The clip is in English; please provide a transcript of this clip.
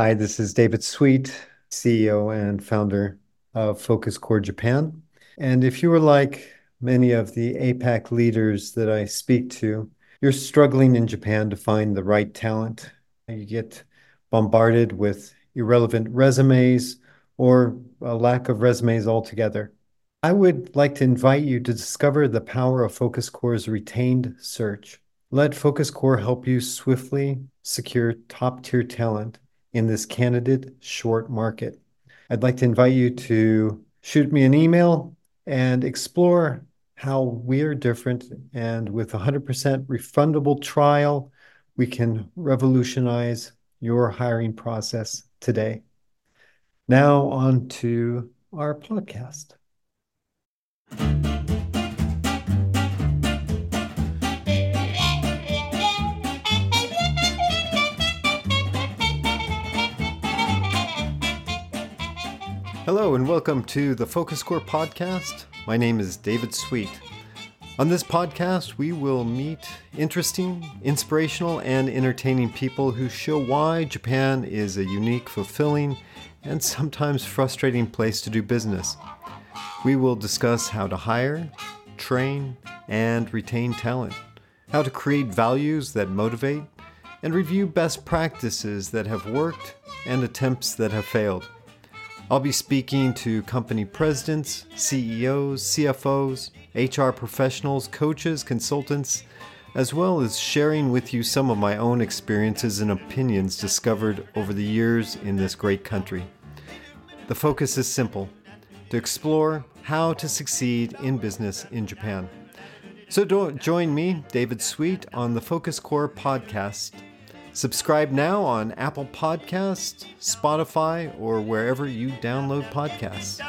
Hi, this is David Sweet, CEO and founder of FocusCore Japan. And if you were like many of the APAC leaders that I speak to, you're struggling in Japan to find the right talent. You get bombarded with irrelevant resumes or a lack of resumes altogether. I would like to invite you to discover the power of FocusCore's retained search. Let FocusCore help you swiftly secure top tier talent in this candidate short market. I'd like to invite you to shoot me an email and explore how we're different. And with a 100% refundable trial, we can revolutionize your hiring process today. Now, on to our podcast. Hello, and welcome to the FocusCore podcast. My name is David Sweet. On this podcast, we will meet interesting, inspirational, and entertaining people who show why Japan is a unique, fulfilling, and sometimes frustrating place to do business. We will discuss how to hire, train, and retain talent, how to create values that motivate, and review best practices that have worked and attempts that have failed. I'll be speaking to company presidents, CEOs, CFOs, HR professionals, coaches, consultants, as well as sharing with you some of my own experiences and opinions discovered over the years in this great country. The focus is simple to explore how to succeed in business in Japan. So don't join me, David Sweet, on the FocusCore podcast Subscribe now on Apple Podcasts, Spotify, or wherever you download podcasts.